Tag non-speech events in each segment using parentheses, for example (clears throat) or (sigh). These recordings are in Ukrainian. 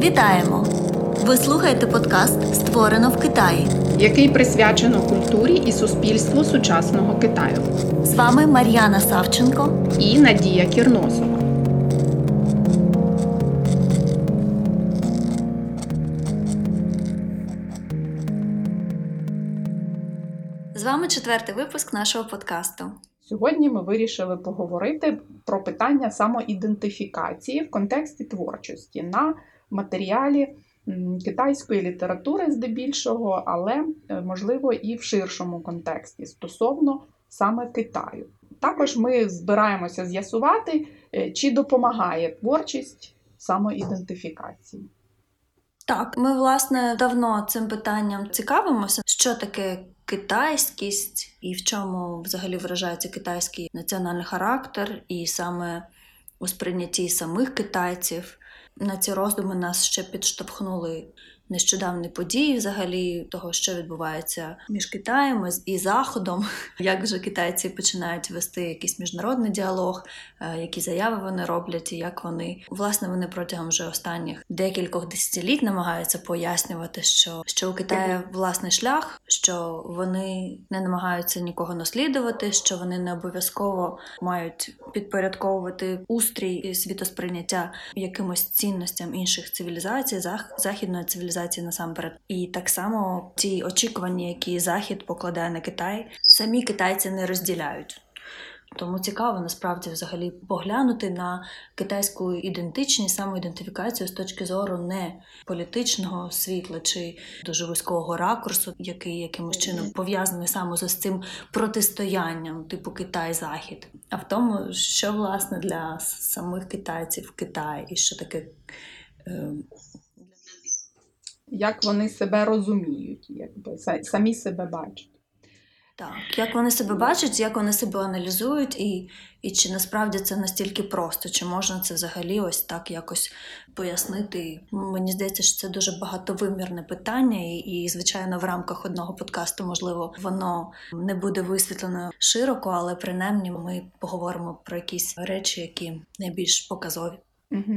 Вітаємо! Ви слухаєте подкаст Створено в Китаї. який присвячено культурі і суспільству сучасного Китаю, З вами Мар'яна Савченко. і Надія Кірносова. Четвертий випуск нашого подкасту. Сьогодні ми вирішили поговорити про питання самоідентифікації в контексті творчості на матеріалі китайської літератури, здебільшого, але е, можливо і в ширшому контексті стосовно саме Китаю. Також ми збираємося з'ясувати, е, чи допомагає творчість самоідентифікації. Так, ми власне давно цим питанням цікавимося, що таке китайськість і в чому взагалі вражається китайський національний характер, і саме у сприйнятті самих китайців. На ці роздуми нас ще підштовхнули нещодавні події, взагалі того, що відбувається між Китаєм і Заходом, (laughs) як вже китайці починають вести якийсь міжнародний діалог, е, які заяви вони роблять, і як вони власне вони протягом вже останніх декількох десятиліть намагаються пояснювати, що, що у Китаї власний шлях, що вони не намагаються нікого наслідувати, що вони не обов'язково мають підпорядковувати устрій і світосприйняття якимось цінностям інших цивілізацій, зах- західної цивілізації насамперед. І так само ті очікування, які Захід покладає на Китай, самі китайці не розділяють. Тому цікаво насправді взагалі поглянути на китайську ідентичність, самоідентифікацію з точки зору не політичного світла чи дуже вузького ракурсу, який якимось чином пов'язаний саме з цим протистоянням, типу Китай-Захід, а в тому, що власне для самих китайців Китай і що таке. Як вони себе розуміють, якби самі себе бачать. Так, як вони себе бачать, як вони себе аналізують, і, і чи насправді це настільки просто, чи можна це взагалі ось так якось пояснити? Мені здається, що це дуже багатовимірне питання, і, і звичайно, в рамках одного подкасту, можливо, воно не буде висвітлено широко, але принаймні ми поговоримо про якісь речі, які найбільш показові. Угу.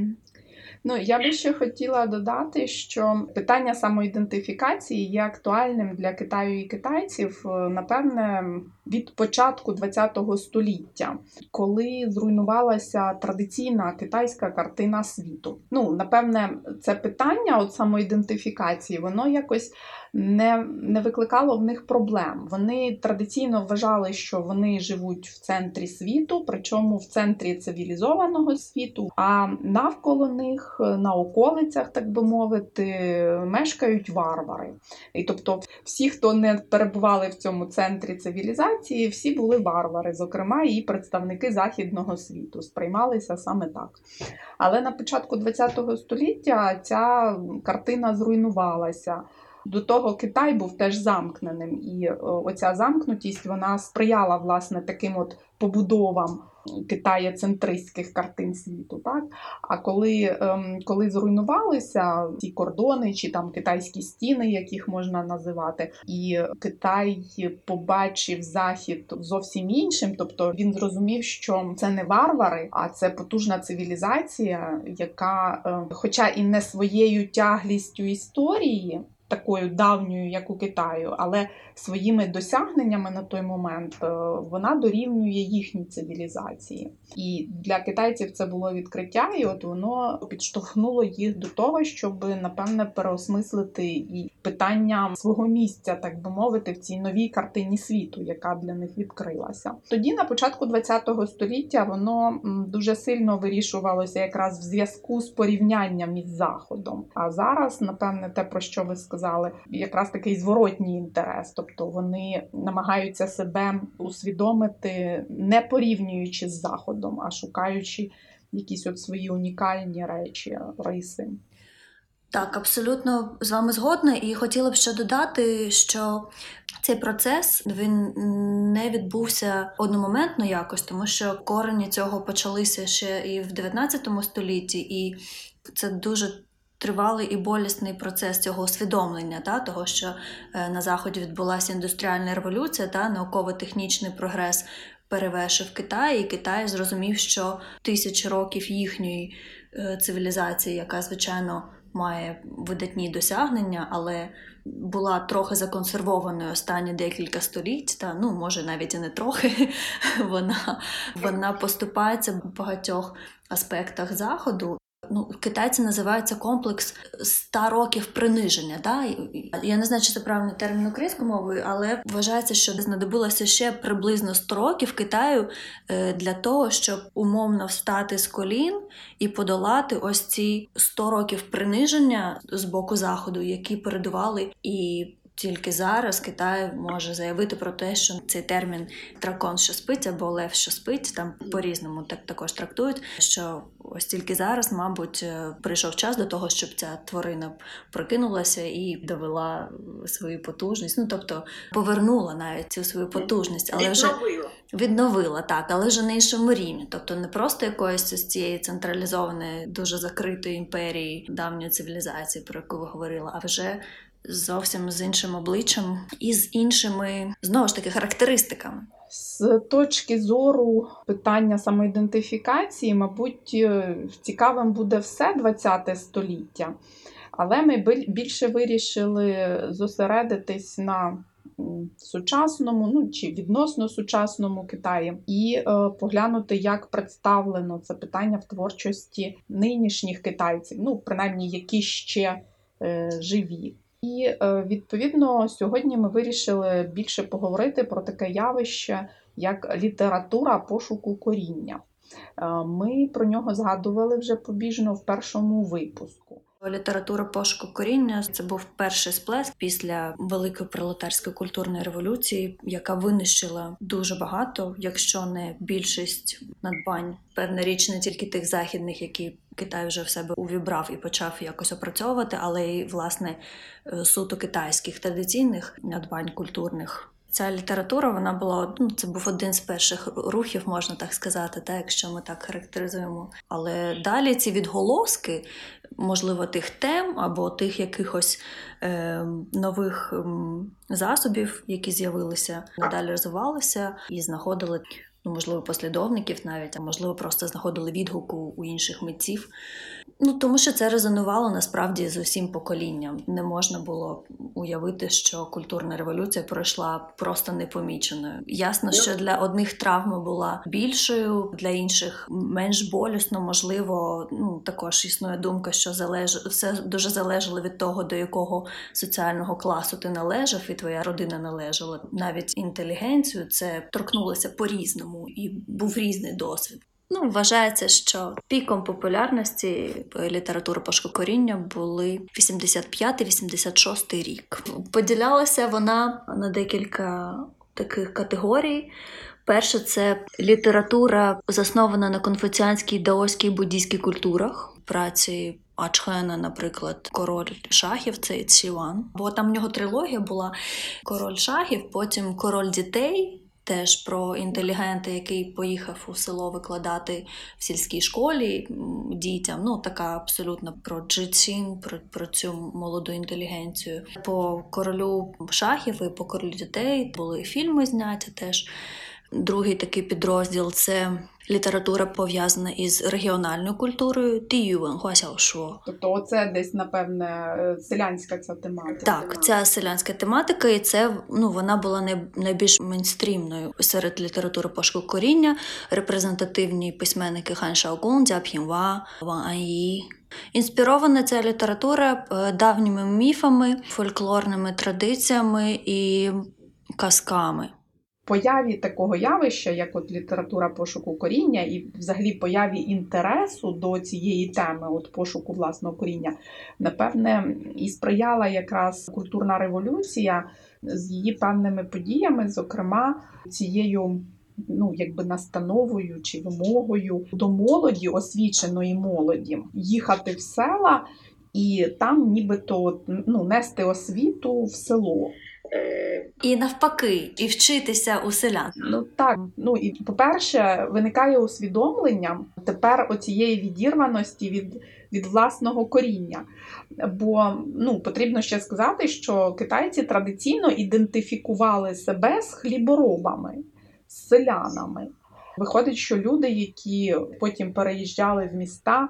Ну, я би ще хотіла додати, що питання самоідентифікації є актуальним для Китаю і китайців, е, напевне, від початку ХХ століття, коли зруйнувалася традиційна китайська картина світу. Ну, напевне, це питання от самоідентифікації, воно якось не, не викликало в них проблем. Вони традиційно вважали, що вони живуть в центрі світу, причому в центрі цивілізованого світу, а навколо них на околицях, так би мовити, мешкають варвари. І тобто, всі, хто не перебували в цьому центрі цивілізації, всі були варвари, зокрема і представники західного світу, сприймалися саме так. Але на початку ХХ століття ця картина зруйнувалася. До того Китай був теж замкненим, і е, оця замкнутість вона сприяла власне таким от побудовам китаєцентристських картин світу. Так? А коли, ем, коли зруйнувалися ці кордони чи там китайські стіни, яких можна називати, і Китай побачив захід зовсім іншим, тобто він зрозумів, що це не варвари, а це потужна цивілізація, яка, е, хоча і не своєю тяглістю історії. Такою давньою, як у Китаю, але своїми досягненнями на той момент е, вона дорівнює їхній цивілізації. І для китайців це було відкриття, і от воно підштовхнуло їх до того, щоб напевне переосмислити і питання свого місця, так би мовити, в цій новій картині світу, яка для них відкрилася. Тоді, на початку ХХ століття, воно дуже сильно вирішувалося якраз в зв'язку з порівнянням із заходом. А зараз, напевне, те про що ви сказали, якраз такий зворотній інтерес. Тобто вони намагаються себе усвідомити, не порівнюючи з заходом, а шукаючи якісь от свої унікальні речі, риси. Так, абсолютно з вами згодна, і хотіла б ще додати, що цей процес він не відбувся одномоментно якось, тому що корені цього почалися ще і в 19 столітті, і це дуже тривалий і болісний процес цього усвідомлення, та, того, що е, на Заході відбулася індустріальна революція та науково-технічний прогрес. перевершив Китай, і Китай зрозумів, що тисячі років їхньої е, цивілізації, яка звичайно має видатні досягнення, але була трохи законсервованою останні декілька століть, та ну може навіть і не трохи. (laughs) Вона, вона поступається в багатьох аспектах заходу. Ну, китайці називають це комплекс 100 років приниження. Да? Я не знаю, чи це правильний термін українською мовою, але вважається, що знадобилося ще приблизно 100 років Китаю е, для того, щоб умовно встати з колін і подолати ось ці 100 років приниження з боку заходу, які передували і. Тільки зараз Китай може заявити про те, що цей термін дракон, що спить, або лев, що спить, там по-різному так також трактують. Що ось тільки зараз, мабуть, е, прийшов час до того, щоб ця тварина прокинулася і довела свою потужність. Ну тобто повернула навіть цю свою потужність, але вже Відновила. так, але вже на іншому рівні. Тобто не просто якоїсь ось цієї централізованої, дуже закритої імперії давньої цивілізації, про яку ви говорили, а вже зовсім з іншим обличчям і з іншими знову ж таки характеристиками. З точки зору питання самоідентифікації, мабуть, е, цікавим буде все ХХ століття, але ми більше вирішили зосередитись на сучасному, ну чи відносно сучасному Китаї, і е, поглянути, як представлено це питання в творчості нинішніх китайців, ну принаймні, які ще е, живі. І е, відповідно сьогодні ми вирішили більше поговорити про таке явище, як література пошуку коріння. Е, Ми про нього згадували вже побіжно в першому випуску. Література пошуку коріння це був перший сплеск після великої пролетарської культурної революції, яка винищила дуже багато, якщо не більшість надбань. Певна річ не тільки тих західних, які Китай вже в себе увібрав і почав якось опрацьовувати, але й власне е, суто китайських традиційних надбань культурних. Ця література вона була ну, це був один з перших рухів, можна так сказати, та якщо ми так характеризуємо. Але далі ці відголоски можливо, тих тем або тих якихось е, нових ем, засобів, які з'явилися, надалі розвивалися і знаходили. Ну, можливо, послідовників навіть, а можливо, просто знаходили відгуку у інших митців. Ну, тому що це резонувало насправді з усім поколінням. Не можна було уявити, що культурна революція пройшла просто непоміченою. Ясно, що для одних травма була більшою, для інших менш болісно. Можливо, ну також існує думка, що залеж... все дуже залежало від того, до якого соціального класу ти належав, і твоя родина належала. Навіть інтелігенцію це торкнулося по-різному, і був різний досвід. Ну, вважається, що піком популярності літератури пошуку коріння були 85-86 рік. Поділялася вона на декілька таких категорій. Перше, це література, заснована на конфуціанській, даоській буддійській культурах, праці Ачхена, наприклад, король шахів, це Ціван. Бо там в нього трилогія була король шахів, потім король дітей. Теж про інтелігента, який поїхав у село викладати в сільській школі дітям. Ну, така абсолютно про джитсін, про, про цю молоду інтелігенцію. По королю шахів і по королю дітей були фільми зняті теж. Другий такий підрозділ це література пов'язана із регіональною культурою, тіювен, хуасяошо. Тобто, оце десь, напевне, е, селянська ця тематика. Так, ця селянська тематика, і це ну вона була най, найбільш мейнстрімною серед літератури пошуку коріння. Репрезентативні письменники Хан Шаогун, Дзя П'їнва, Ван Ан'ї. Інспірована ця література е, давніми міфами, фольклорними традиціями і казками. Появі такого явища, як от література пошуку коріння, і взагалі появі інтересу до цієї теми, от пошуку власного коріння, напевне, і сприяла якраз культурна революція з її певними подіями, зокрема цією. Ну, якби настановою чи вимогою до молоді, освіченої молоді, їхати в села і там нібито ну, нести освіту в село. Е, І навпаки, і вчитися у селян. Ну так, ну і по-перше, виникає усвідомлення тепер оцієї відірваності від, від власного коріння. Бо ну, потрібно ще сказати, що китайці традиційно ідентифікували себе з хліборобами. з селянами. Виходить, що люди, які потім переїжджали в міста,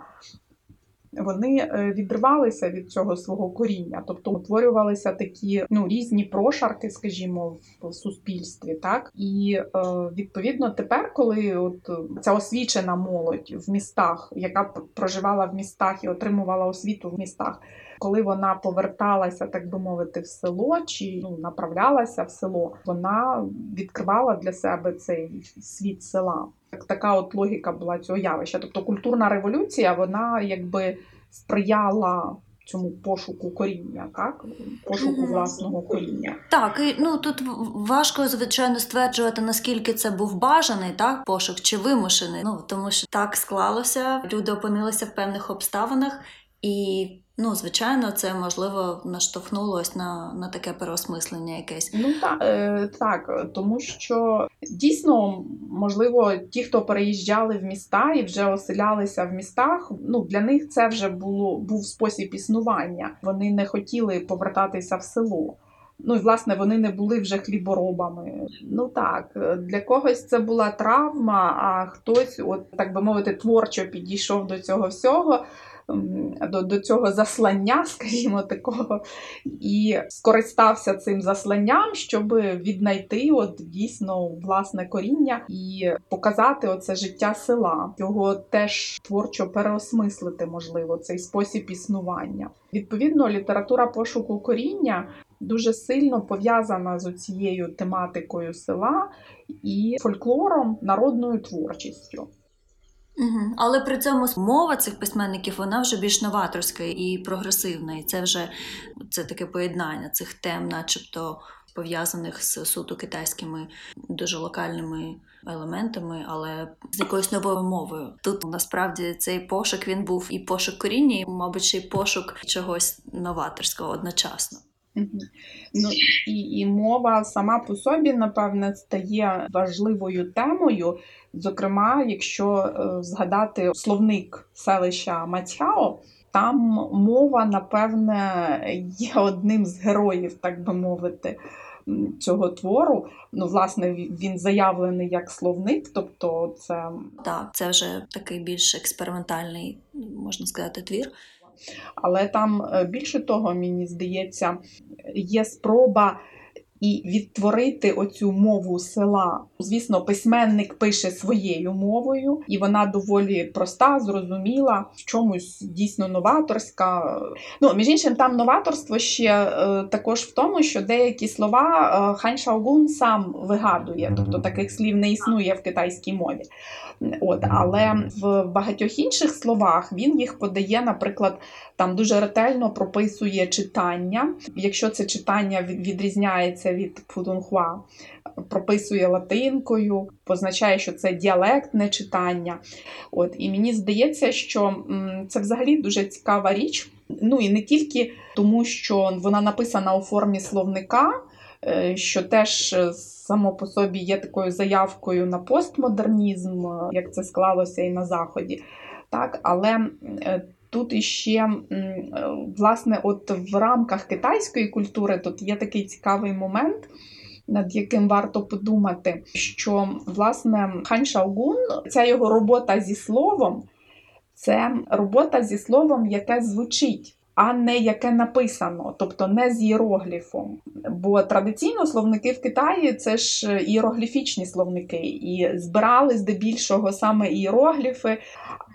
вони е, відривалися від цього свого коріння, тобто утворювалися такі ну різні прошарки, скажімо, в суспільстві, так і е, відповідно тепер, коли от ця освічена молодь в містах, яка проживала в містах і отримувала освіту в містах, коли вона поверталася, так би мовити, в село чи ну направлялася в село, вона відкривала для себе цей світ села. Так, така от логіка була цього явища. Тобто культурна революція, вона якби сприяла цьому пошуку коріння, так? Пошуку власного коріння. Так, і ну тут важко звичайно стверджувати, наскільки це був бажаний так пошук чи вимушений. Ну тому що так склалося, люди опинилися в певних обставинах, і ну, звичайно, це можливо наштовхнуло ось на, на таке переосмислення якесь. Ну так, е, так, тому що дійсно, можливо, ті, хто переїжджали в міста і вже оселялися в містах, ну для них це вже було був спосіб існування. Вони не хотіли повертатися в село. Ну і власне вони не були вже хліборобами. Ну так, для когось це була травма, а хтось, от так би мовити, творчо підійшов до цього всього. До, до цього заслання, (laughs) скажімо, такого, і скористався цим засланням, щоб віднайти от дійсно власне коріння і показати оце життя села, його теж творчо переосмислити, можливо, цей спосіб існування. Відповідно, література пошуку коріння дуже сильно пов'язана з цією тематикою села і фольклором, народною творчістю. Угу. Але при цьому мова цих письменників вона вже більш новаторська і прогресивна, і це вже це таке поєднання цих тем, начебто пов'язаних з суто китайськими дуже локальними елементами, але з якоюсь новою мовою. Тут насправді цей пошук він був і пошук коріння, і, мабуть, ще й пошук чогось новаторського одночасно. Ну і, і мова сама по собі, напевне, стає важливою темою. Зокрема, якщо е, згадати словник селища Мацяо, там мова, напевне, є одним з героїв, так би мовити, цього твору. Ну, власне, він заявлений як словник, тобто це Так, це вже такий більш експериментальний, можна сказати, твір. Але там е, більше того, мені здається, є спроба і відтворити оцю мову села. Звісно, письменник пише своєю мовою, і вона доволі проста, зрозуміла, в чомусь дійсно новаторська. Ну, між іншим, там новаторство ще е, також в тому, що деякі слова е, Хан Шаогун сам вигадує, тобто таких слів не існує в китайській мові. От, але в багатьох інших словах він їх подає, наприклад, там дуже ретельно прописує читання. Якщо це читання відрізняється від пудунхуа, прописує латинкою, позначає, що це діалектне читання. От, і мені здається, що це взагалі дуже цікава річ. Ну і не тільки тому, що вона написана у формі словника, що теж е, само по собі є такою заявкою на постмодернізм, е, як це склалося і на Заході. Так, але е, тут іще е, власне, от в рамках китайської культури тут є такий цікавий момент. Над яким варто подумати, що власне Хан Шаогун, ця його робота зі словом, це робота зі словом, яке звучить, а не яке написано, тобто не з іерогліфом. Бо традиційно словники в Китаї це ж іерогліфічні словники, і збирали здебільшого саме іерогліфи.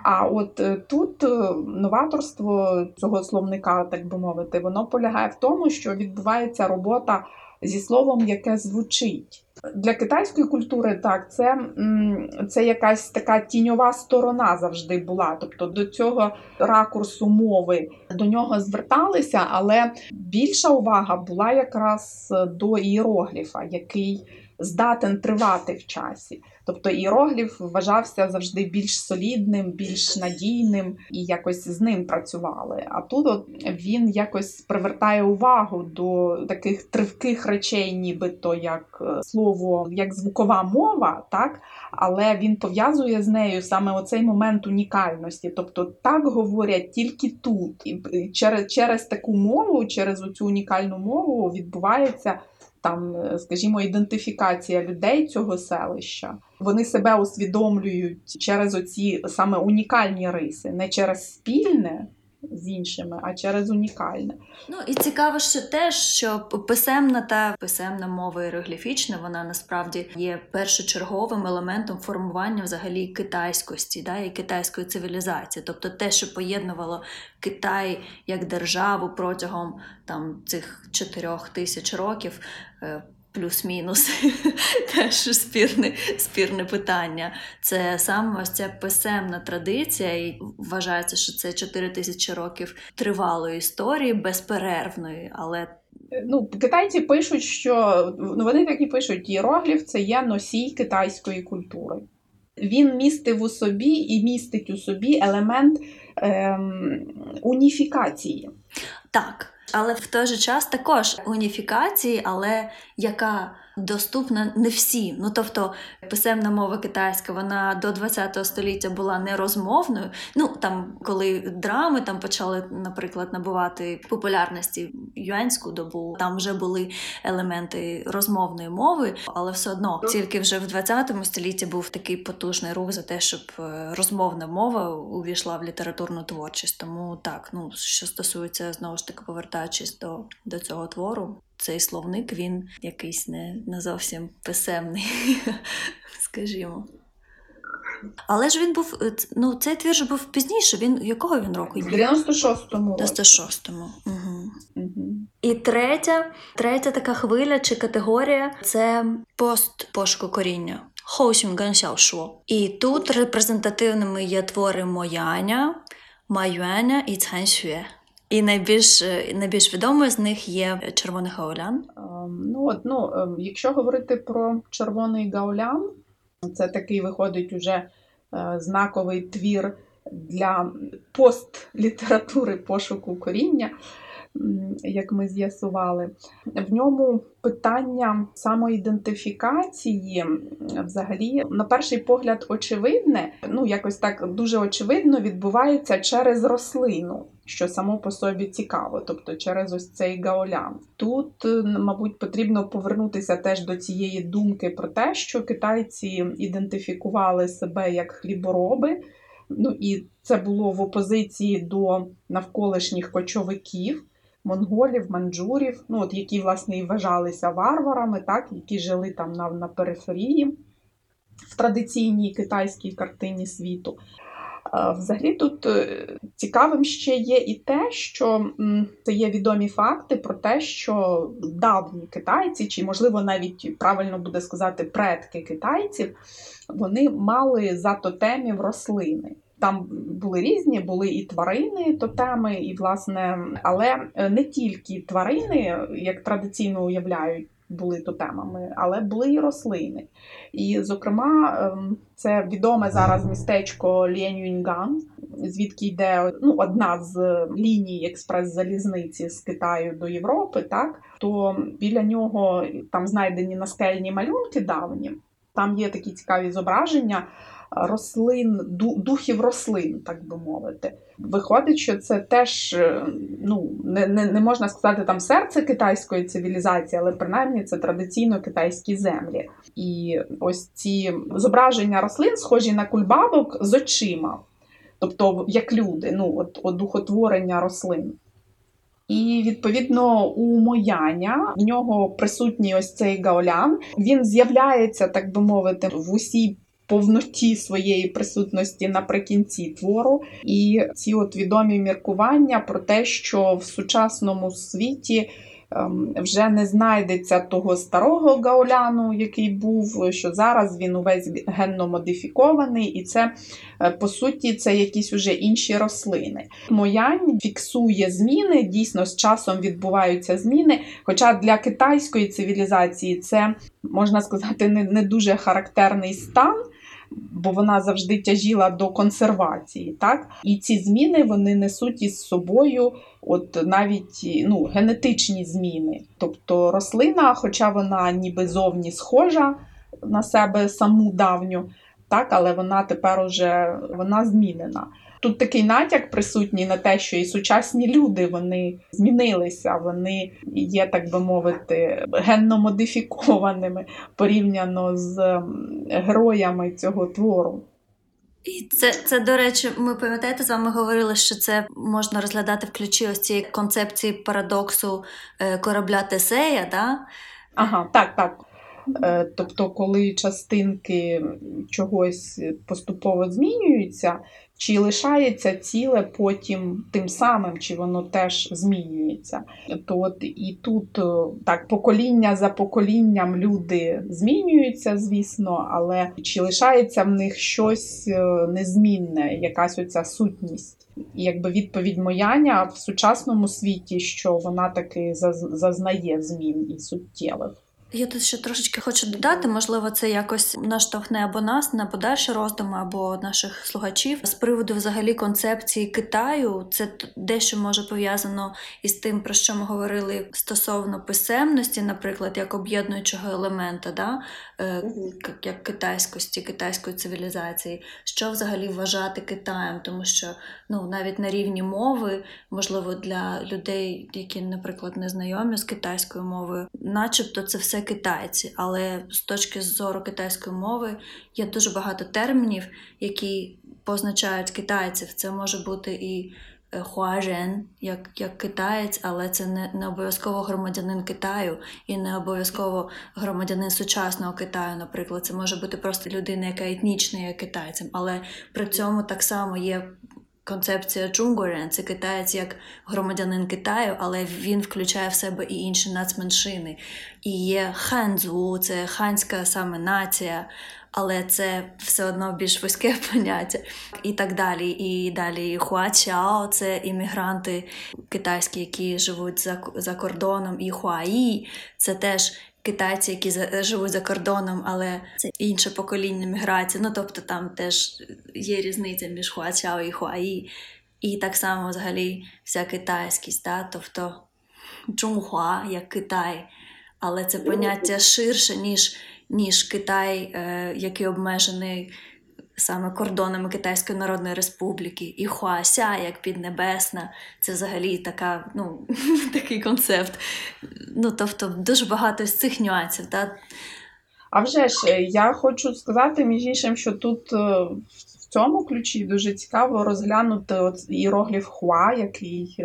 А от е, тут е, новаторство цього словника, так би мовити, воно полягає в тому, що відбувається робота зі словом, яке звучить. Для китайської культури так, це, це якась така тіньова сторона завжди була. Тобто до цього ракурсу мови до нього зверталися, але більша увага була якраз до іерогліфа, який здатен тривати в часі. Тобто іерогліф вважався завжди більш солідним, більш надійним і якось з ним працювали. А тут от він якось привертає увагу до таких тривких речей, нібито як е, слово, як звукова мова, так але він пов'язує з нею саме оцей момент унікальності. Тобто так говорять тільки тут. І через, через таку мову, через цю унікальну мову відбувається там, е, скажімо, ідентифікація людей цього селища. Вони себе усвідомлюють через оці саме унікальні риси, не через спільне з іншими, а через унікальне. Ну і цікаво, що теж, що писемна та писемна мова іерогліфічна, вона насправді є першочерговим елементом формування взагалі китайськості, да, і китайської цивілізації. Тобто те, що поєднувало Китай як державу протягом там цих чотирьох тисяч років. Плюс-мінус (laughs) теж спірне, спірне питання. Це саме ось ця писемна традиція, і вважається, що це 4 тисячі років тривалої історії, безперервної, але Ну, китайці пишуть, що ну, вони так і пишуть, іерогліф це є носій китайської культури. Він містив у собі і містить у собі елемент ем, уніфікації. так. Але в той же час також уніфікації, але яка доступна не всім. Ну тобто писемна мова китайська, вона до 20 століття була нерозмовною. Ну там, коли драми там почали, наприклад, набувати популярності в юанську добу, там вже були елементи розмовної мови, але все одно тільки вже в 20 столітті був такий потужний рух за те, щоб е, розмовна мова увійшла в літературну творчість. Тому так, ну що стосується знову ж таки повертаючись до, до цього твору, цей словник він якийсь не, не зовсім писемний, (laughs) скажімо. Але ж він був, е, ну цей твір же був пізніше. Він якого він року? В 96-му 96-му. Угу. І третя, третя така хвиля чи категорія це пост пошуку коріння. Хоусюнган І тут репрезентативними є твори Мояня, Майюаня і Цаншює. І найбільш, е, найбільш відомою з них є Червоний Гаолян. Ем, Ну, от, ну, ем, якщо говорити про червоний гаулян, це такий виходить уже е, знаковий твір для постлітератури пошуку коріння, як ми з'ясували. В ньому питання самоідентифікації взагалі, на перший погляд, очевидне, ну якось так дуже очевидно відбувається через рослину. Що само по собі цікаво, тобто через ось цей гаолян. Тут, е, мабуть, потрібно повернутися теж до цієї думки про те, що китайці ідентифікували себе як хлібороби, ну і це було в опозиції до навколишніх кочовиків, монголів, манджурів, ну от які власне і вважалися варварами, так, які жили там на, на периферії в традиційній китайській картині світу. Взагалі тут е, цікавим ще є і те, що це є відомі факти про те, що давні китайці, чи можливо навіть правильно буде сказати предки китайців, вони мали за тотемів рослини. Там були різні, були і тварини, тотеми, і власне, але е, не тільки тварини, як традиційно уявляють, були тотемами, але були і рослини. І, зокрема, ем, це відоме зараз містечко Лєнюньган, звідки йде ну, одна з ліній експрес-залізниці з Китаю до Європи, так то біля нього там знайдені наскельні малюнки давні. Там є такі цікаві зображення рослин, духів рослин, так би мовити. Виходить, що це теж е, ну, не, не, не можна сказати там серце китайської цивілізації, але принаймні це традиційно китайські землі. І ось ці зображення рослин схожі на кульбабок з очима, тобто як люди, ну, от, от духотворення рослин. І відповідно у Мояня в нього присутній ось цей гаолян. Він з'являється, так би мовити, в усій повноті своєї присутності наприкінці твору. І ці от відомі міркування про те, що в сучасному світі. ем, Вже не знайдеться того старого гауляну, який був, що зараз він увесь генно модифікований, і це е, по суті це якісь уже інші рослини. Моянь фіксує зміни, дійсно з часом відбуваються зміни. Хоча для китайської цивілізації це можна сказати не, не дуже характерний стан. Бо вона завжди тяжіла до консервації, так? І ці зміни вони несуть із собою от навіть ну, генетичні зміни. Тобто рослина, хоча вона ніби зовні схожа на себе саму давню, так, але вона тепер уже вона змінена. Тут такий натяк присутній на те, що і сучасні люди вони змінилися, вони є, так би мовити, генно модифікованими порівняно з героями цього твору. І це, це, до речі, ми пам'ятаєте, з вами говорили, що це можна розглядати в ключі ось цієї концепції парадоксу е, корабля Тесея, да? Ага, так, так. Е, Тобто, коли частинки чогось поступово змінюються, чи лишається ціле потім тим самим, чи воно теж змінюється. То от і тут е, так покоління за поколінням люди змінюються, звісно, але чи лишається в них щось е, незмінне, якась оця сутність? І якби відповідь Мояня в сучасному світі, що вона таки зазнає змін і суттєвих. Я тут ще трошечки хочу додати, можливо, це якось наштовхне або нас на подальші роздуми, або наших слухачів з приводу взагалі концепції Китаю. Це дещо може пов'язано із тим, про що ми говорили стосовно писемності, наприклад, як об'єднуючого елемента, да? Е, як китайськості, китайської цивілізації, що взагалі вважати Китаєм, тому що ну навіть на рівні мови, можливо, для людей, які, наприклад, не знайомі з китайською мовою, начебто це все китайці, але з точки зору китайської мови є дуже багато термінів, які позначають китайців. Це може бути і хуажен, як, як китаєць, але це не, не обов'язково громадянин Китаю і не обов'язково громадянин сучасного Китаю, наприклад. Це може бути просто людина, яка етнічна є китайцем, але при цьому так само є. Концепція Джунгорен це китаєць як громадянин Китаю, але він включає в себе і інші нацменшини. І є ханзу, це ханська саме нація, але це все одно більш вузьке (laughs) поняття. І так далі. І далі хуачао це іммігранти китайські, які живуть за, за кордоном, і хуаї це теж китайці, які живуть за кордоном, але це інше покоління міграції. Ну тобто там теж є різниця між хуачао і хуаї. І так само взагалі вся китайськість, да? тобто Чунхуа як Китай, але це поняття ширше, ніж, ніж Китай, е, який обмежений саме кордонами Китайської Народної Республіки, і Хуася як Піднебесна. Це взагалі така, ну, (laughs) такий концепт. Ну, тобто, дуже багато з цих нюансів. Та? А вже ж е, я хочу сказати між іншим, що тут е, в цьому ключі дуже цікаво розглянути от іерогліф Хуа, який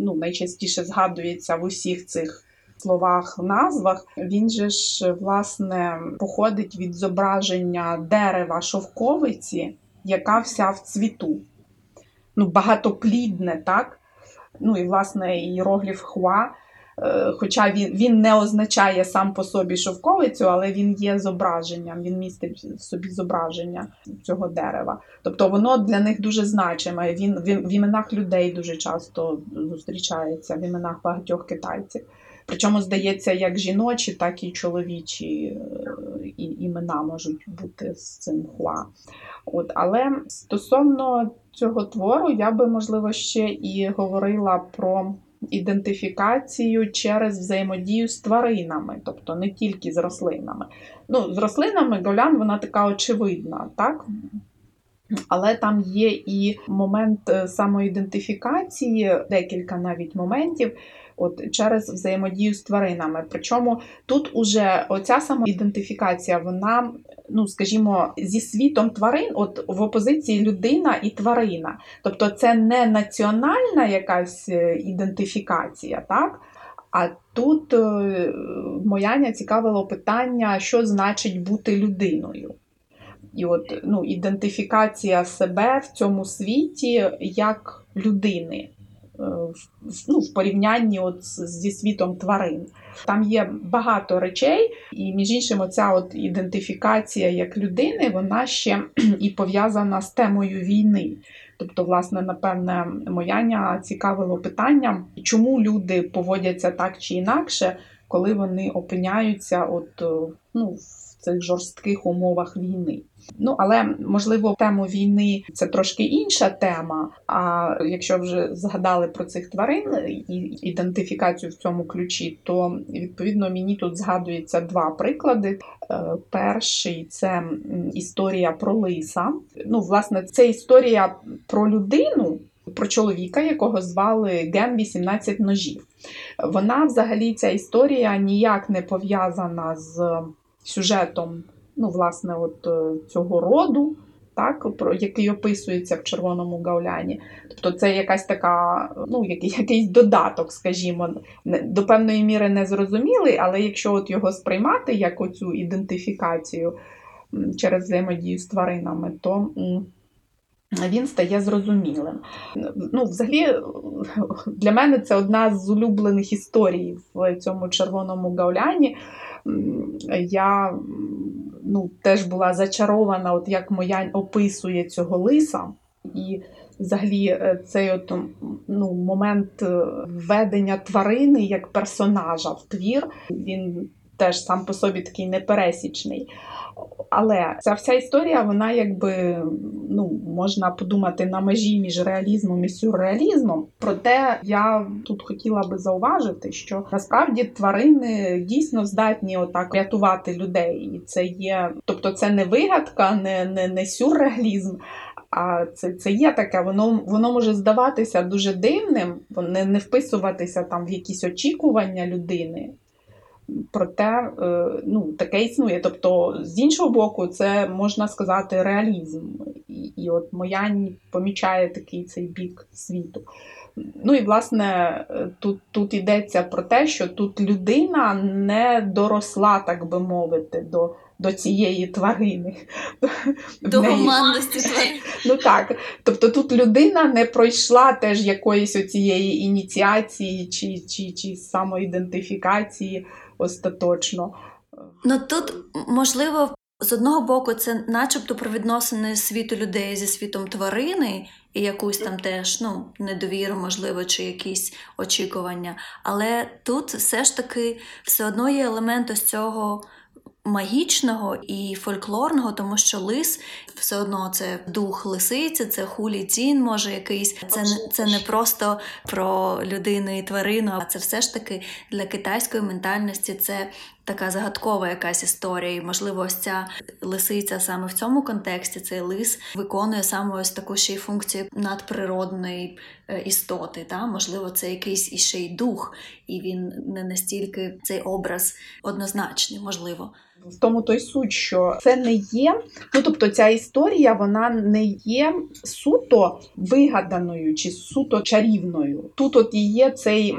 ну, найчастіше згадується в усіх цих словах, назвах. Він же ж власне походить від зображення дерева шовковиці, яка вся в цвіту. Ну, багатоплідне, так? Ну і власне іерогліф Хуа. Е, Хоча він, він не означає сам по собі шовковицю, але він є зображенням, він містить в собі зображення цього дерева. Тобто воно для них дуже значиме. Він, він в іменах людей дуже часто зустрічається, в іменах багатьох китайців. Причому, здається, як жіночі, так і чоловічі е, і, імена можуть бути з цим хуа. От, але стосовно цього твору, я би, можливо, ще і говорила про ідентифікацію через взаємодію з тваринами, тобто не тільки з рослинами. Ну, з рослинами Голян вона така очевидна, так? Але там є і момент е, самоідентифікації, декілька навіть моментів. От через взаємодію з тваринами. Причому тут уже оця самоідентифікація, вона, ну скажімо, зі світом тварин, от в опозиції людина і тварина. Тобто це не національна якась е, ідентифікація, так? А тут е, Мояня цікавило питання, що значить бути людиною. І от ну, ідентифікація себе в цьому світі як людини. Е, Ну, в порівнянні от зі світом тварин. Там є багато речей, і між іншим, оця от ідентифікація як людини, вона ще (clears throat) і пов'язана з темою війни. Тобто, власне, напевне, Мояня цікавило питання, чому люди поводяться так чи інакше, коли вони опиняються от, е, ну, в цих жорстких умовах війни. Ну, але можливо, тему війни це трошки інша тема. А якщо вже згадали про цих тварин і ідентифікацію в цьому ключі, то відповідно мені тут згадується два приклади. Е, Перший це історія про лиса. Ну, власне, це історія про людину, про чоловіка, якого звали Ген 18 ножів. Вона, взагалі, ця історія ніяк не пов'язана з сюжетом, ну, власне, от е, цього роду. Так, про який описується в червоному гауляні. Тобто це якась така, ну, який, (laughs) якийсь додаток, скажімо, до певної міри не зрозумілий, але якщо от його сприймати як оцю ідентифікацію через взаємодію з тваринами, то він стає зрозумілим. Ну, взагалі, (laughs) для мене це одна з улюблених історій в цьому червоному гауляні. Я ну, теж була зачарована, от як моя описує цього лиса. І взагалі е, цей от, ну, момент е, введення тварини як персонажа в твір, він теж сам по собі такий непересічний. Але ця вся історія, вона якби ну, можна подумати на межі між реалізмом і сюрреалізмом. Проте я тут хотіла би зауважити, що насправді тварини дійсно здатні отак рятувати людей. І це є, тобто це не вигадка, не, не, не сюрреалізм. А це, це є таке, воно, воно може здаватися дуже дивним, не, не вписуватися там в якісь очікування людини. Проте е, ну, таке існує. Тобто, з іншого боку, це можна сказати реалізм. І, і от Моянь помічає такий цей бік світу. Ну і власне е, тут, тут йдеться про те, що тут людина не доросла, так би мовити, до, до цієї тварини. До гуманності. (laughs) Ну так, тобто тут людина не пройшла теж якоїсь оцієї ініціації чи, чи, чи самоідентифікації остаточно. Ну тут можливо. З одного боку, це начебто про відносини світу людей зі світом тварини і якусь там теж ну, недовіру, можливо, чи якісь очікування. Але тут все ж таки все одно є елемент ось цього магічного і фольклорного, тому що лис все одно це дух лисиці, це хулі цін, може якийсь. Це, це не просто про людину і тварину, а це все ж таки для китайської ментальності це така загадкова якась історія. І, можливо, ось ця лисиця саме в цьому контексті, цей лис виконує саме ось таку ще й функцію надприродної е, істоти. Та? Можливо, це якийсь іще й дух, і він не настільки цей образ однозначний, можливо. В тому той суть, що це не є. Ну тобто, ця історія вона не є суто вигаданою чи суто чарівною. Тут от і є цей,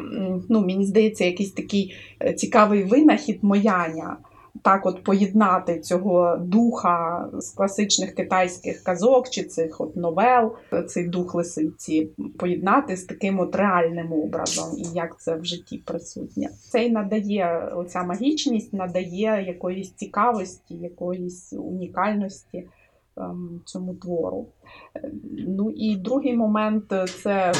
ну мені здається, якийсь такий е, цікавий винахід мояння. Так, от поєднати цього духа з класичних китайських казок чи цих от новел, цей дух лисиці, поєднати з таким от реальним образом, і як це в житті присутнє. Це й надає оця магічність, надає якоїсь цікавості, якоїсь унікальності ем, цьому твору. Е, Ну і другий момент це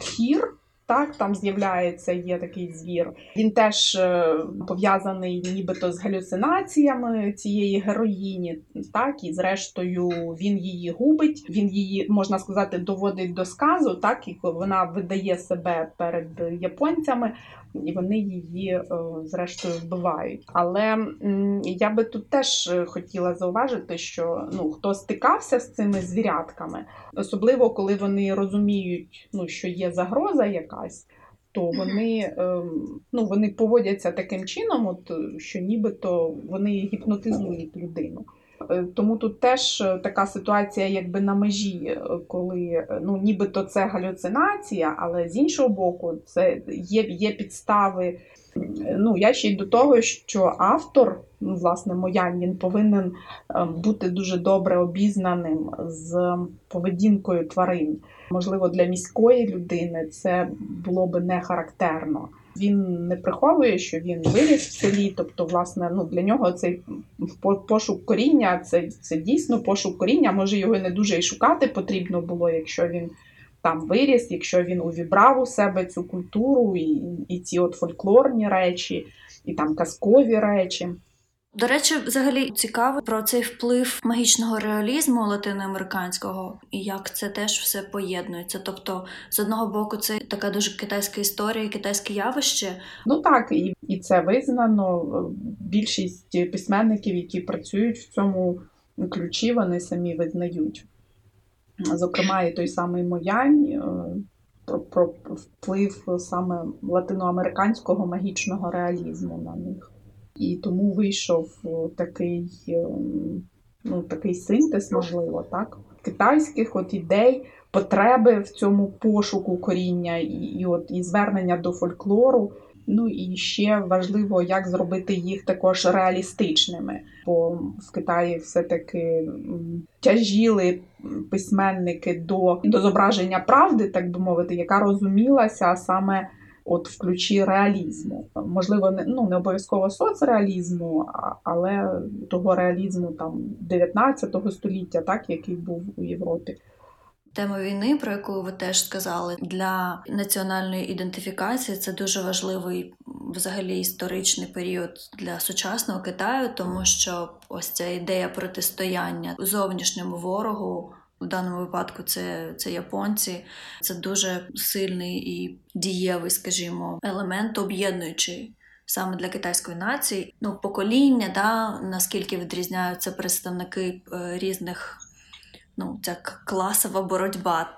тхір. Так, там з'являється є такий звір. Він теж е, пов'язаний нібито з галюцинаціями цієї героїні. Так, і зрештою він її губить. Він її можна сказати доводить до сказу. Так, і вона видає себе перед японцями, і вони її е, зрештою вбивають. Але я би тут теж е, хотіла зауважити, що ну хто стикався з цими звірятками, особливо коли вони розуміють, ну що є загроза якась. То вони, ем, ну, вони поводяться таким чином, от, що нібито вони гіпнотизують людину. Е, Тому тут теж е, така ситуація, якби на межі, е, коли ну, нібито це галюцинація, але з іншого боку, це є, є підстави. Ну, я ще й до того, що автор, ну, власне, Моянь, він повинен бути дуже добре обізнаним з поведінкою тварин. Можливо, для міської людини це було би не характерно. Він не приховує, що він виріс в селі, тобто, власне, ну для нього цей по- пошук коріння, це, це дійсно пошук коріння. Може, його не дуже і шукати потрібно було, якщо він там виріс, якщо він увібрав у себе цю культуру і, і ці от фольклорні речі, і там казкові речі. До речі, взагалі цікаво про цей вплив магічного реалізму латиноамериканського і як це теж все поєднується. Тобто, з одного боку, це така дуже китайська історія, китайське явище. Ну так, і, і це визнано. Більшість письменників, які працюють в цьому ключі, вони самі визнають. Зокрема, і той самий Моянь е, про, про вплив саме латиноамериканського магічного реалізму на них. І тому вийшов такий, е, ну, такий синтез, можливо, так? китайських от ідей, потреби в цьому пошуку коріння і, і, от, і звернення до фольклору. Ну і ще важливо, як зробити їх також реалістичними. Бо в Китаї все-таки тяжіли письменники до, до зображення правди, так би мовити, яка розумілася саме от в ключі реалізму. Можливо, не ну не обов'язково соцреалізму, але того реалізму там 19 століття, так який був у Європі. Тема війни, про яку ви теж сказали, для національної ідентифікації це дуже важливий взагалі історичний період для сучасного Китаю, тому що ось ця ідея протистояння зовнішньому ворогу. В даному випадку це, це японці, це дуже сильний і дієвий, скажімо, елемент, об'єднуючий саме для китайської нації. Ну, покоління, да, наскільки відрізняються представники е, різних. Ну, ця класова боротьба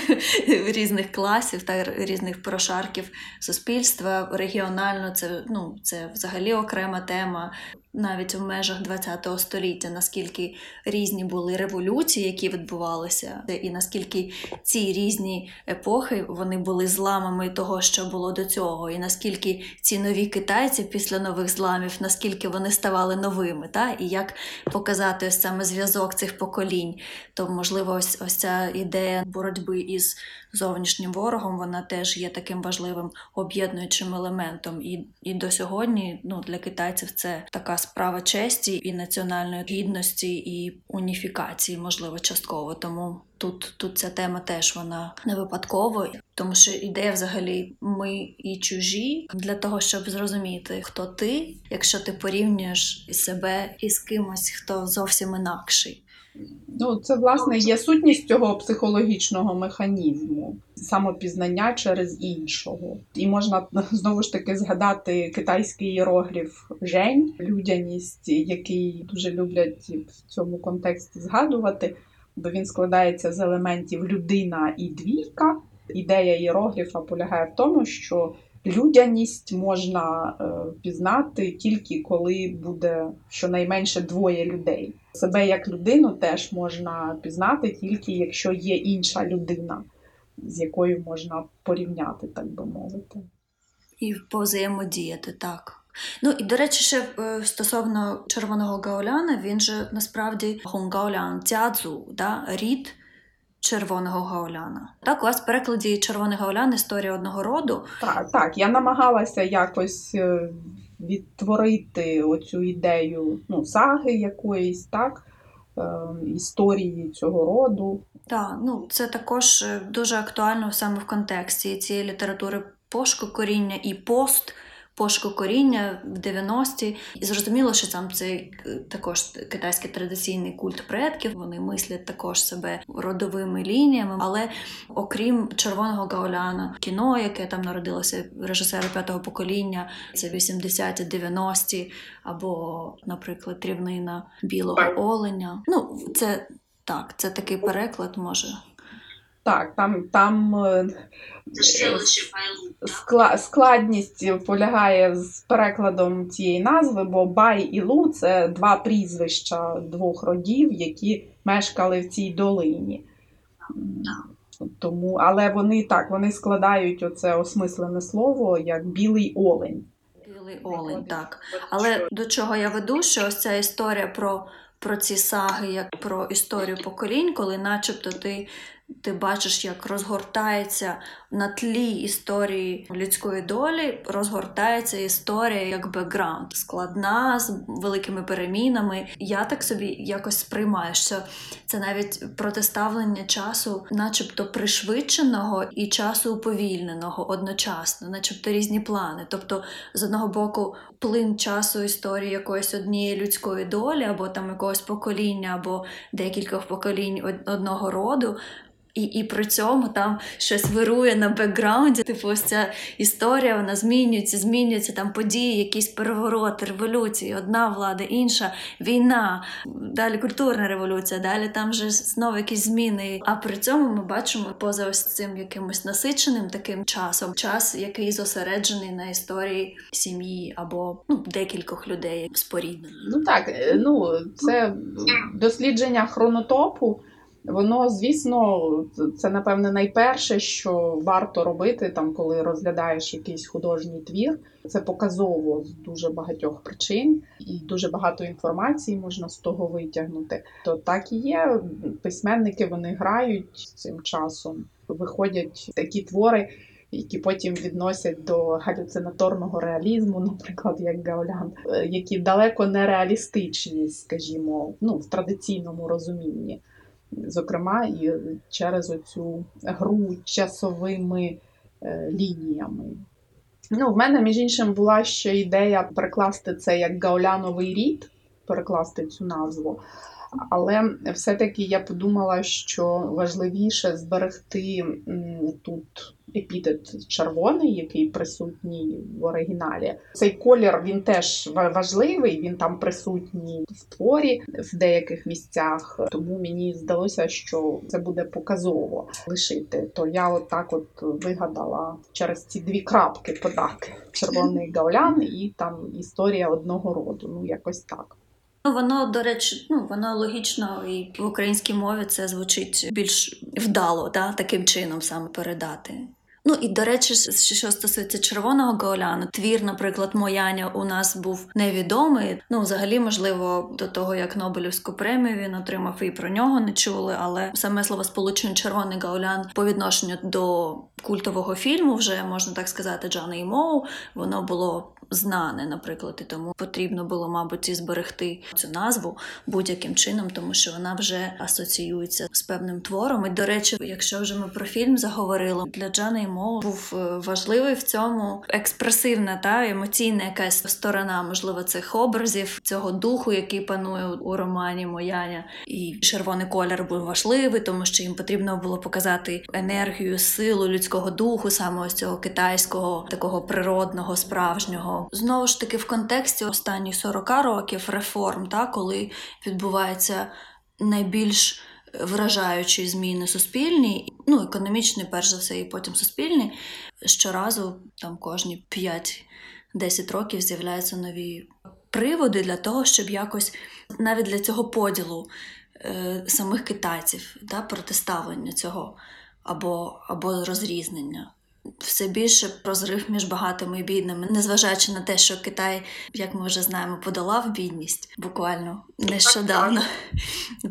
(laughs) різних класів та різних прошарків суспільства. Регіонально це ну, це взагалі окрема тема. Навіть в межах ХХ століття, наскільки різні були революції, які відбувалися, і наскільки ці різні епохи вони були зламами того, що було до цього, і наскільки ці нові китайці після нових зламів, наскільки вони ставали новими, та? і як показати ось саме зв'язок цих поколінь, то можливо, ось ось ця ідея боротьби із зовнішнім ворогом, вона теж є таким важливим об'єднуючим елементом. І і до сьогодні ну, для китайців це така справа честі і національної гідності і уніфікації, можливо, частково. Тому тут, тут ця тема теж вона не випадково, тому що ідея взагалі ми і чужі для того, щоб зрозуміти, хто ти, якщо ти порівнюєш себе із кимось, хто зовсім інакший. Ну, це власне є сутність цього психологічного механізму, самопізнання через іншого. І можна (laughs) знову ж таки згадати китайський іерогліф Жень, людяність, який дуже люблять в цьому контексті згадувати, бо він складається з елементів людина і двійка. Ідея іерогліфа полягає в тому, що людяність можна е, пізнати тільки коли буде щонайменше двоє людей. Себе як людину теж можна пізнати тільки якщо є інша людина, з якою можна порівняти, так би мовити. І повзаємодіяти, так. Ну і до речі, ще е, стосовно червоного гауляна, він же насправді гунгаолян дзядзу, да, рід червоного гауляна. Так, у вас в перекладі червоний гаулян історія одного роду. Так, так, я намагалася якось е, відтворити оцю ідею ну, саги якоїсь, так, е, історії цього роду. Так, ну це також е, дуже актуально саме в контексті цієї літератури пошуку коріння і пост. Пошуку коріння в 90-ті. І зрозуміло, що там це також китайський традиційний культ предків. Вони мислять також себе родовими лініями. Але окрім червоного гауляна, кіно, яке там народилося режисери п'ятого покоління, це 80-ті, 90-ті, або, наприклад, рівнина білого оленя. Ну, це так, це такий переклад може. Так, там там складність полягає з перекладом цієї назви, бо Бай і Лу це два прізвища двох родів, які мешкали в цій долині. Тому, Але вони так, вони складають оце осмислене слово як білий олень. Білий олень, так. Але до чого я веду, що ось ця історія про. Про ці саги, як про історію поколінь, коли начебто ти ти бачиш, як розгортається на тлі історії людської долі, розгортається історія як бекграунд, складна з великими перемінами. Я так собі якось сприймаю, що це навіть протиставлення часу, начебто пришвидшеного і часу уповільненого одночасно, начебто різні плани. Тобто, з одного боку, плин часу історії якоїсь однієї людської долі, або там якогось покоління, або декількох поколінь од- одного роду. І, і при цьому там щось вирує на бекграунді. Типу, ось ця історія вона змінюється, змінюється там події, якісь перевороти, революції, одна влада, інша, війна, далі культурна революція, далі там вже знову якісь зміни. А при цьому ми бачимо поза ось цим якимось насиченим таким часом, час, який зосереджений на історії сім'ї або ну, декількох людей споріднених. Ну так, е, ну це дослідження хронотопу. Воно, звісно, це напевне найперше, що варто робити, там, коли розглядаєш якийсь художній твір. Це показово з дуже багатьох причин, і дуже багато інформації можна з того витягнути. То так і є. Письменники вони грають цим часом, виходять такі твори. Які потім відносять до галюцинаторного реалізму, наприклад, як Гаулян, е, які далеко не реалістичні, скажімо, ну в традиційному розумінні зокрема, і через оцю гру часовими е, лініями. Ну, в мене, між іншим, була ще ідея перекласти це як гауляновий рід, перекласти цю назву. Але все-таки я подумала, що важливіше зберегти тут епітет червоний, який присутній в оригіналі. Цей колір він теж важливий, він там присутній в творі в деяких місцях. Тому мені здалося, що це буде показово лишити. То я от так от вигадала через ці дві крапки подати червоний гаулян і там історія одного роду. Ну якось так. Ну, воно, до речі, ну воно логічно і в українській мові це звучить більш вдало, да, таким чином саме передати. Ну і до речі, що стосується червоного гауляну, твір, наприклад, Мояня у нас був невідомий. Ну, взагалі, можливо, до того як Нобелівську премію він отримав і про нього не чули, але саме слово сполучення червоний гаулян по відношенню до культового фільму, вже можна так сказати, Джана і Моу, воно було знане, наприклад, і тому потрібно було, мабуть, і зберегти цю назву будь-яким чином, тому що вона вже асоціюється з певним твором. І, до речі, якщо вже ми про фільм заговорили, для Джани і був е, важливий в цьому експресивна та емоційна якась сторона, можливо, цих образів, цього духу, який панує у романі Мояня. І червоний колір був важливий, тому що їм потрібно було показати енергію, силу людського духу, саме ось цього китайського, такого природного, справжнього. Знову ж таки, в контексті останніх 40 років реформ, та коли відбувається найбільш вражаючі зміни суспільні, ну економічні, перш за все, і потім суспільні. Щоразу там кожні 5-10 років з'являються нові приводи для того, щоб якось навіть для цього поділу е, самих китайців, да, протиставлення цього або, або розрізнення. Все більше розрив між багатими і бідними, незважаючи на те, що Китай, як ми вже знаємо, подолав бідність буквально нещодавно. (laughs)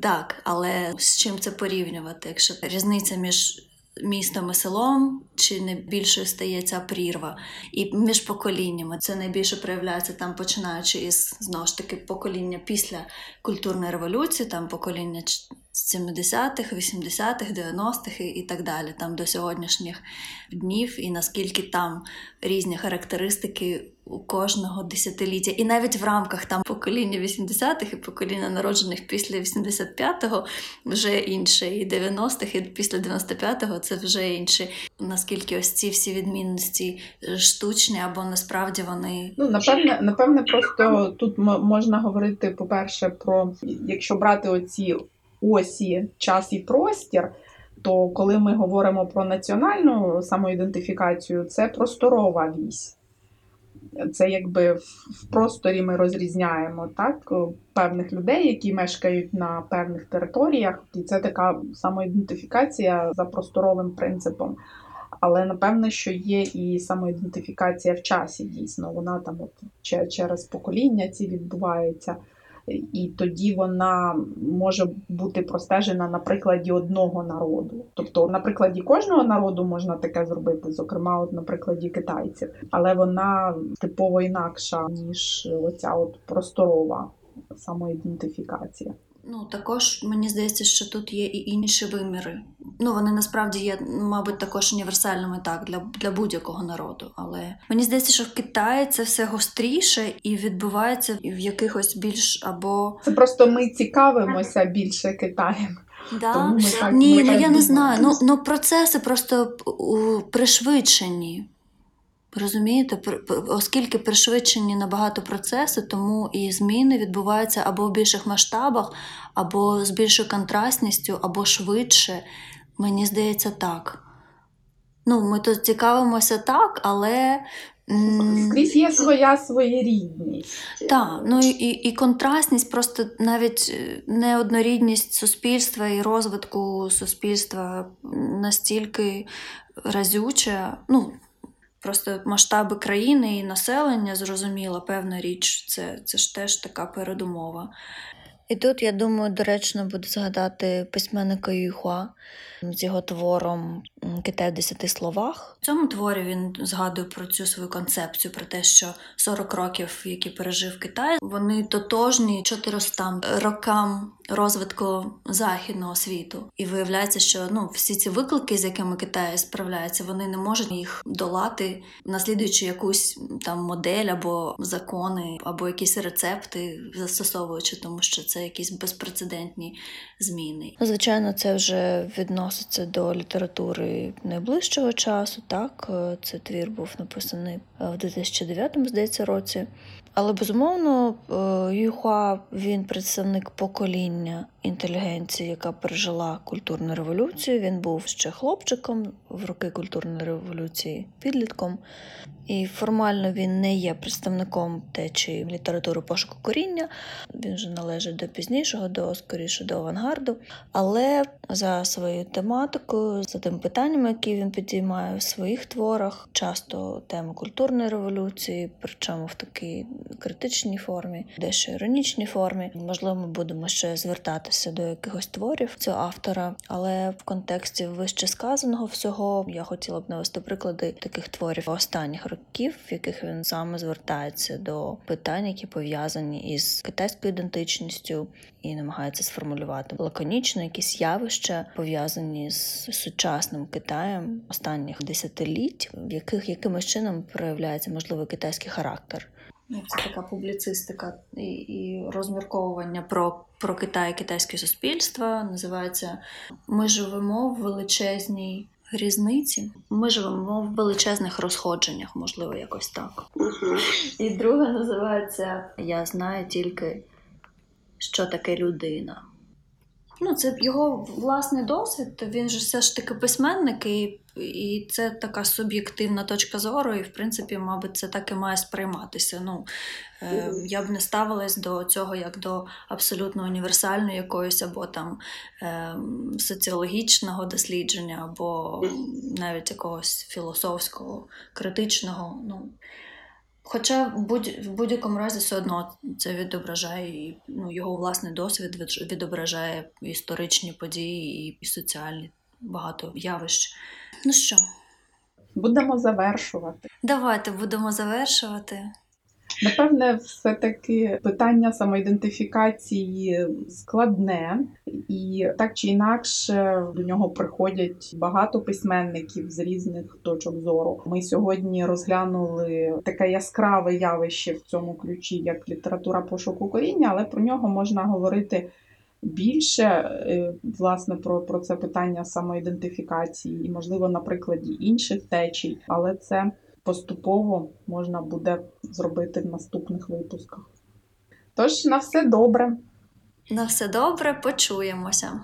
Так, але з чим це порівнювати? Якщо різниця між містом і селом, чи не більшою стає ця прірва? І між поколіннями це найбільше проявляється там, починаючи із знову ж таки покоління після культурної революції, там покоління 70-х, 80-х, 90-х і, так далі, там до сьогоднішніх днів, і наскільки там різні характеристики у кожного десятиліття, і навіть в рамках там покоління 80-х і покоління народжених після 85-го вже інше, і 90-х, і після 95-го це вже інше. Наскільки ось ці всі відмінності штучні або насправді вони Ну, напевне, напевне, просто тут можна говорити, по-перше, про якщо брати оці осі час і простір, то коли ми говоримо про національну самоідентифікацію, це просторова вісь. Це якби в просторі ми розрізняємо так, певних людей, які мешкають на певних територіях, і це така самоідентифікація за просторовим принципом. Але напевне, що є і самоідентифікація в часі, дійсно. Вона там от через покоління ці відбувається. І тоді вона може бути простежена на прикладі одного народу. Тобто на прикладі кожного народу можна таке зробити, зокрема, от на прикладі китайців, але вона типово інакша, ніж оця от просторова самоідентифікація. Ну, також мені здається, що тут є і інші виміри. Ну, вони насправді є, мабуть, також універсальними так для, для будь-якого народу. Але мені здається, що в Китаї це все гостріше і відбувається в якихось більш або Це просто ми цікавимося більше Китаєм. да? Тому ми так, Ні, ми ну так я не знаю. Ну, ну процеси просто у- пришвидшені. Розумієте, оскільки пришвидшені набагато процеси, тому і зміни відбуваються або в більших масштабах, або з більшою контрастністю, або швидше. Мені здається, так. Ну, ми тут цікавимося так, але. Скрізь є своя своєрідність. так, ну і, і, і контрастність, просто навіть е, неоднорідність суспільства і розвитку суспільства настільки разюча. Ну, просто масштаби країни і населення, зрозуміло, певна річ, це, це ж теж така передумова. І тут, я думаю, доречно буде згадати письменника Юйхуа з його твором Китай в десяти словах. В цьому творі він згадує про цю свою концепцію, про те, що 40 років, які пережив Китай, вони тотожні 400 рокам розвитку західного світу. І виявляється, що ну всі ці виклики, з якими Китай справляється, вони не можуть їх долати, наслідуючи якусь там модель або закони, або якісь рецепти, застосовуючи, тому що це якісь безпрецедентні зміни. Звичайно, це вже відноситься до літератури найближчого часу. Так, Е, це твір був написаний е, в 2009, здається, році. Але безумовно, е, Юхуа він представник покоління інтелігенції, яка пережила культурну революцію. Він був ще хлопчиком в роки культурної революції, підлітком. І формально він не є представником течії літератури пошуку коріння. Він вже належить до пізнішого, до скоріше до авангарду. Але за своєю тематикою, за тими питаннями, які він підіймає в своїх творах, часто теми культурної революції, причому в такій критичній формі, дещо іронічній формі. Можливо, ми будемо ще звертатися до якихось творів цього автора, але в контексті вище сказаного всього я хотіла б навести приклади таких творів останніх років, в яких він саме звертається до питань, які пов'язані із китайською ідентичністю, і намагається сформулювати лаконічно якісь явища пов'язані з сучасним Китаєм останніх десятиліть, в яких якимось чином проявляється можливо китайський характер. Ну, Це така публіцистика і, і розмірковування про, про Китай і китайське суспільство. Називається Ми живемо в величезній різниці. Ми живемо в величезних розходженнях, можливо, якось так. І друга називається Я знаю тільки, що таке людина. Ну, це його власний досвід. Він же все ж таки письменник, і, і це така суб'єктивна точка зору, і в принципі, мабуть, це так і має сприйматися. Ну, е, я б не ставилась до цього як до абсолютно універсальної якоїсь або там е, соціологічного дослідження, або навіть якогось філософського, критичного. Ну, Хоча в будь, в будь-якому разі все одно це відображає і ну, його власний досвід від- відображає історичні події і, і соціальні багато явищ. Ну що, Будемо завершувати. давайте будемо завершувати. Напевне, все-таки питання самоідентифікації складне, і так чи інакше до нього приходять багато письменників з різних точок зору. Ми сьогодні розглянули таке яскраве явище в цьому ключі, як література пошуку коріння, але про нього можна говорити більше, е, власне, про, про це питання самоідентифікації, і, можливо, на прикладі інших течій, але це поступово можна буде зробити в наступних випусках. Тож на все добре. На все добре, почуємося.